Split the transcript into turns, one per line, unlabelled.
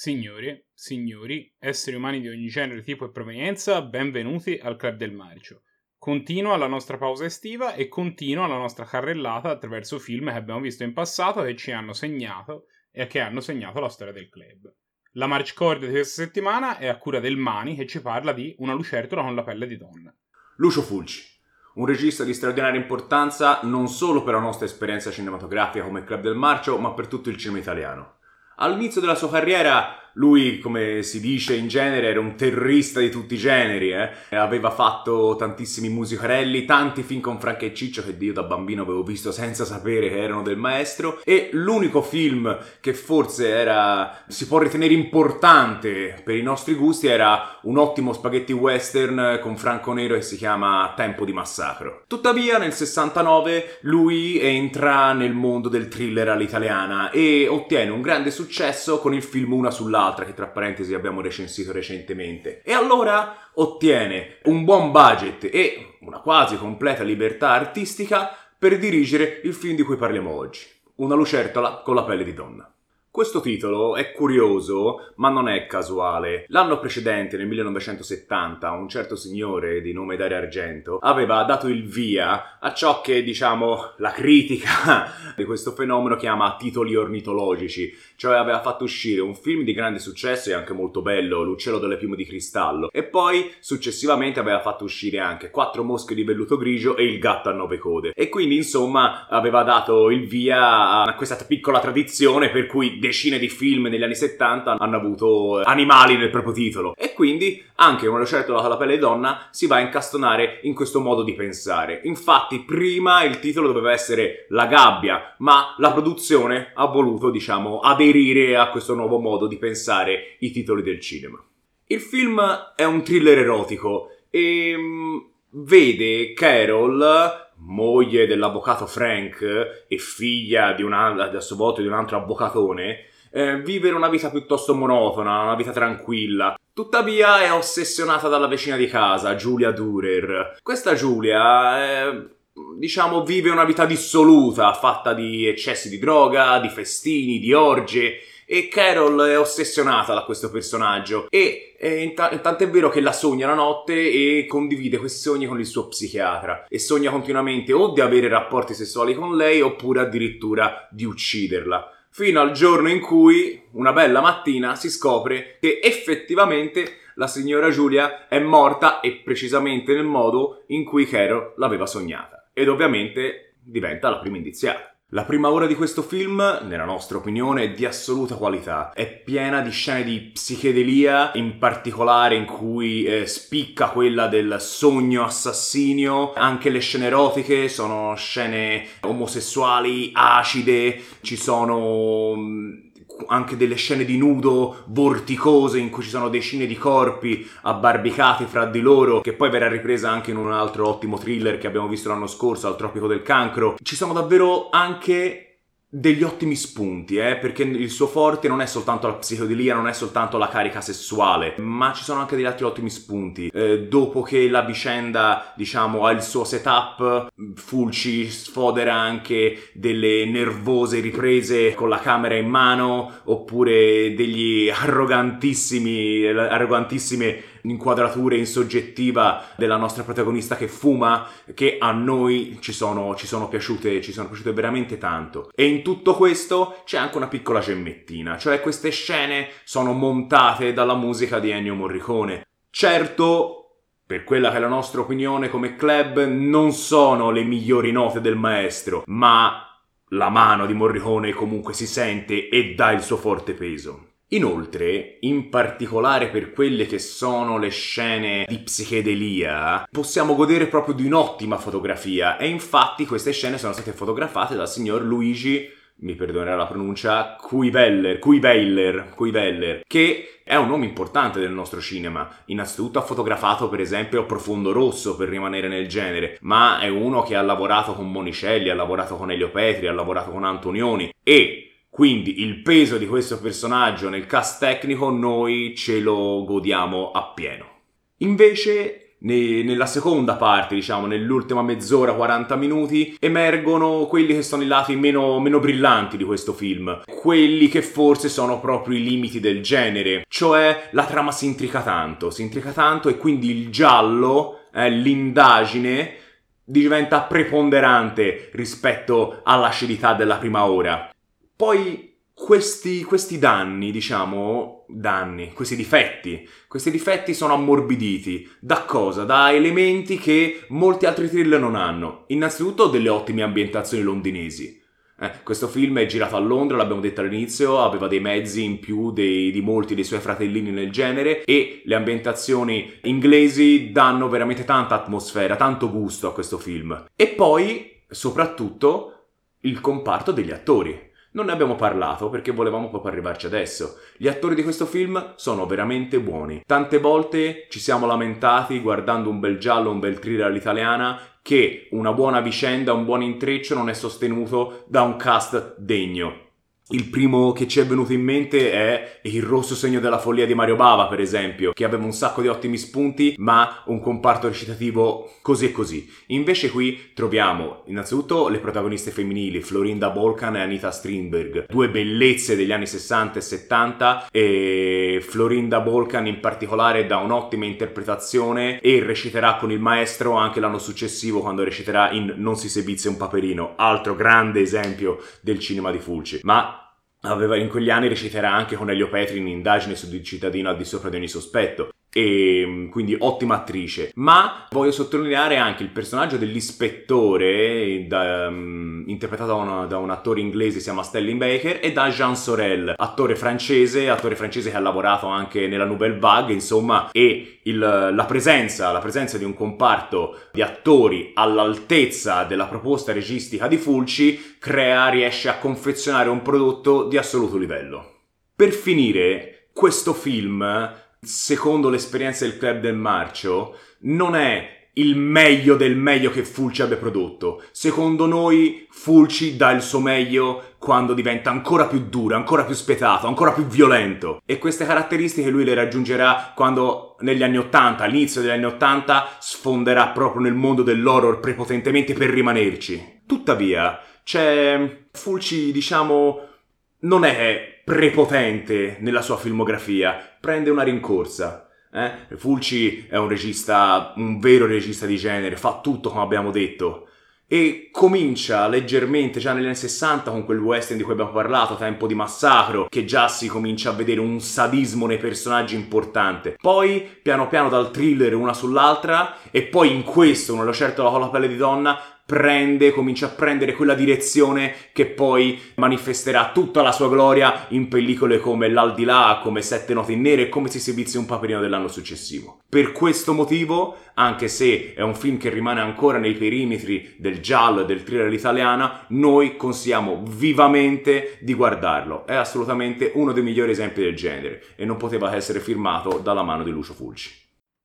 Signore, signori, esseri umani di ogni genere, tipo e provenienza, benvenuti al Club del Marcio. Continua la nostra pausa estiva e continua la nostra carrellata attraverso film che abbiamo visto in passato che ci hanno segnato e che hanno segnato la storia del club. La March Cord di questa settimana è a cura del Mani che ci parla di Una lucertola con la pelle di donna.
Lucio Fulci, un regista di straordinaria importanza non solo per la nostra esperienza cinematografica come Club del Marcio, ma per tutto il cinema italiano. All'inizio della sua carriera lui, come si dice in genere, era un terrorista di tutti i generi, eh? aveva fatto tantissimi musicarelli, tanti film con Frank e Ciccio che io da bambino avevo visto senza sapere che erano del maestro e l'unico film che forse era, si può ritenere importante per i nostri gusti era un ottimo spaghetti western con Franco Nero che si chiama Tempo di Massacro. Tuttavia nel 69 lui entra nel mondo del thriller all'italiana e ottiene un grande successo con il film Una sull'altra l'altra che tra parentesi abbiamo recensito recentemente. E allora ottiene un buon budget e una quasi completa libertà artistica per dirigere il film di cui parliamo oggi. Una lucertola con la pelle di donna. Questo titolo è curioso, ma non è casuale. L'anno precedente, nel 1970, un certo signore di nome Dario Argento aveva dato il via a ciò che, diciamo, la critica di questo fenomeno chiama titoli ornitologici, cioè aveva fatto uscire un film di grande successo e anche molto bello, L'uccello delle piume di cristallo, e poi successivamente aveva fatto uscire anche Quattro mosche di velluto grigio e Il gatto a nove code. E quindi, insomma, aveva dato il via a questa piccola tradizione per cui decine di film negli anni 70 hanno avuto animali nel proprio titolo. E quindi anche una lucertola con la pelle donna si va a incastonare in questo modo di pensare. Infatti, prima il titolo doveva essere La gabbia, ma la produzione ha voluto, diciamo, aderire a questo nuovo modo di pensare i titoli del cinema. Il film è un thriller erotico e mm, vede Carol moglie dell'avvocato Frank e figlia di un, a sua volta di un altro avvocatone, eh, vivere una vita piuttosto monotona, una vita tranquilla. Tuttavia è ossessionata dalla vicina di casa, Giulia Durer. Questa Giulia, eh, diciamo, vive una vita dissoluta, fatta di eccessi di droga, di festini, di orge e Carol è ossessionata da questo personaggio e eh, t- tant'è vero che la sogna la notte e condivide questi sogni con il suo psichiatra e sogna continuamente o di avere rapporti sessuali con lei oppure addirittura di ucciderla. Fino al giorno in cui, una bella mattina, si scopre che effettivamente la signora Giulia è morta e precisamente nel modo in cui Carol l'aveva sognata. Ed ovviamente diventa la prima indiziata. La prima ora di questo film, nella nostra opinione, è di assoluta qualità. È piena di scene di psichedelia, in particolare in cui eh, spicca quella del sogno assassinio. Anche le scene erotiche sono scene omosessuali, acide, ci sono mm, anche delle scene di nudo vorticose in cui ci sono decine di corpi abbarbicati fra di loro, che poi verrà ripresa anche in un altro ottimo thriller che abbiamo visto l'anno scorso, al Tropico del Cancro. Ci sono davvero anche degli ottimi spunti, eh, perché il suo forte non è soltanto la psicodelia, non è soltanto la carica sessuale, ma ci sono anche degli altri ottimi spunti. Eh, dopo che la vicenda, diciamo, ha il suo setup, Fulci sfodera anche delle nervose riprese con la camera in mano, oppure degli arrogantissimi, arrogantissime inquadrature in soggettiva della nostra protagonista che fuma, che a noi ci sono, ci sono piaciute, ci sono piaciute veramente tanto. E in tutto questo c'è anche una piccola gemmettina, cioè queste scene sono montate dalla musica di Ennio Morricone. Certo, per quella che è la nostra opinione come club, non sono le migliori note del maestro, ma la mano di Morricone comunque si sente e dà il suo forte peso. Inoltre, in particolare per quelle che sono le scene di psichedelia, possiamo godere proprio di un'ottima fotografia e infatti queste scene sono state fotografate dal signor Luigi mi perdonerà la pronuncia, Kuiveller, Kuiveller, Kuiveller, che è un nome importante del nostro cinema. Innanzitutto ha fotografato per esempio Profondo Rosso per rimanere nel genere, ma è uno che ha lavorato con Monicelli, ha lavorato con Elio Petri, ha lavorato con Antonioni e quindi il peso di questo personaggio nel cast tecnico noi ce lo godiamo appieno. Invece nella seconda parte, diciamo, nell'ultima mezz'ora, 40 minuti, emergono quelli che sono i lati meno, meno, brillanti di questo film. Quelli che forse sono proprio i limiti del genere. Cioè, la trama si intrica tanto, si intrica tanto e quindi il giallo, eh, l'indagine, diventa preponderante rispetto all'acidità della prima ora. Poi questi, questi, danni, diciamo, danni, questi difetti, questi difetti sono ammorbiditi. Da cosa? Da elementi che molti altri thriller non hanno. Innanzitutto delle ottime ambientazioni londinesi. Eh, questo film è girato a Londra, l'abbiamo detto all'inizio, aveva dei mezzi in più dei, di molti dei suoi fratellini nel genere e le ambientazioni inglesi danno veramente tanta atmosfera, tanto gusto a questo film. E poi, soprattutto, il comparto degli attori. Non ne abbiamo parlato perché volevamo proprio arrivarci adesso. Gli attori di questo film sono veramente buoni. Tante volte ci siamo lamentati guardando un bel giallo, un bel thriller all'italiana, che una buona vicenda, un buon intreccio non è sostenuto da un cast degno. Il primo che ci è venuto in mente è il rosso segno della follia di Mario Bava, per esempio, che aveva un sacco di ottimi spunti, ma un comparto recitativo così e così. Invece qui troviamo innanzitutto le protagoniste femminili, Florinda Bolkan e Anita Strindberg, due bellezze degli anni 60 e 70, e Florinda Bolkan in particolare dà un'ottima interpretazione e reciterà con il maestro anche l'anno successivo quando reciterà in Non si sebizia un paperino, altro grande esempio del cinema di Fulci. Ma Aveva, in quegli anni reciterà anche con Elio Petri in indagine su di cittadino al di sopra di ogni sospetto e mm, quindi ottima attrice. Ma voglio sottolineare anche il personaggio dell'ispettore, da, um, interpretato da un, da un, attore inglese, si chiama Stelling Baker, e da Jean Sorel, attore francese, attore francese che ha lavorato anche nella Nouvelle Vague, insomma, e il, la, presenza, la presenza di un comparto di attori all'altezza della proposta registica di Fulci crea, riesce a confezionare un prodotto di assoluto livello. Per finire, questo film secondo l'esperienza del Club del Marcio, non è il meglio del meglio che Fulci abbia prodotto. Secondo noi Fulci dà il suo meglio quando diventa ancora più duro, ancora più spetato, ancora più violento. E queste caratteristiche lui le raggiungerà quando negli anni 80, all'inizio degli anni 80, sfonderà proprio nel mondo dell'horror prepotentemente per rimanerci. Tuttavia, c'è Fulci, diciamo, non è prepotente nella sua filmografia, prende una rincorsa. Eh? Fulci è un regista, un vero regista di genere, fa tutto come abbiamo detto. E comincia leggermente già negli anni 60 con quel western di cui abbiamo parlato, Tempo di Massacro, che già si comincia a vedere un sadismo nei personaggi importante. Poi, piano piano dal thriller una sull'altra, e poi in questo, una certo con la pelle di donna, prende, comincia a prendere quella direzione che poi manifesterà tutta la sua gloria in pellicole come L'Aldilà, come Sette Note in Nere e come Si esibizia un paperino dell'anno successivo. Per questo motivo, anche se è un film che rimane ancora nei perimetri del giallo e del thriller italiana, noi consigliamo vivamente di guardarlo. È assolutamente uno dei migliori esempi del genere e non poteva essere firmato dalla mano di Lucio Fulci.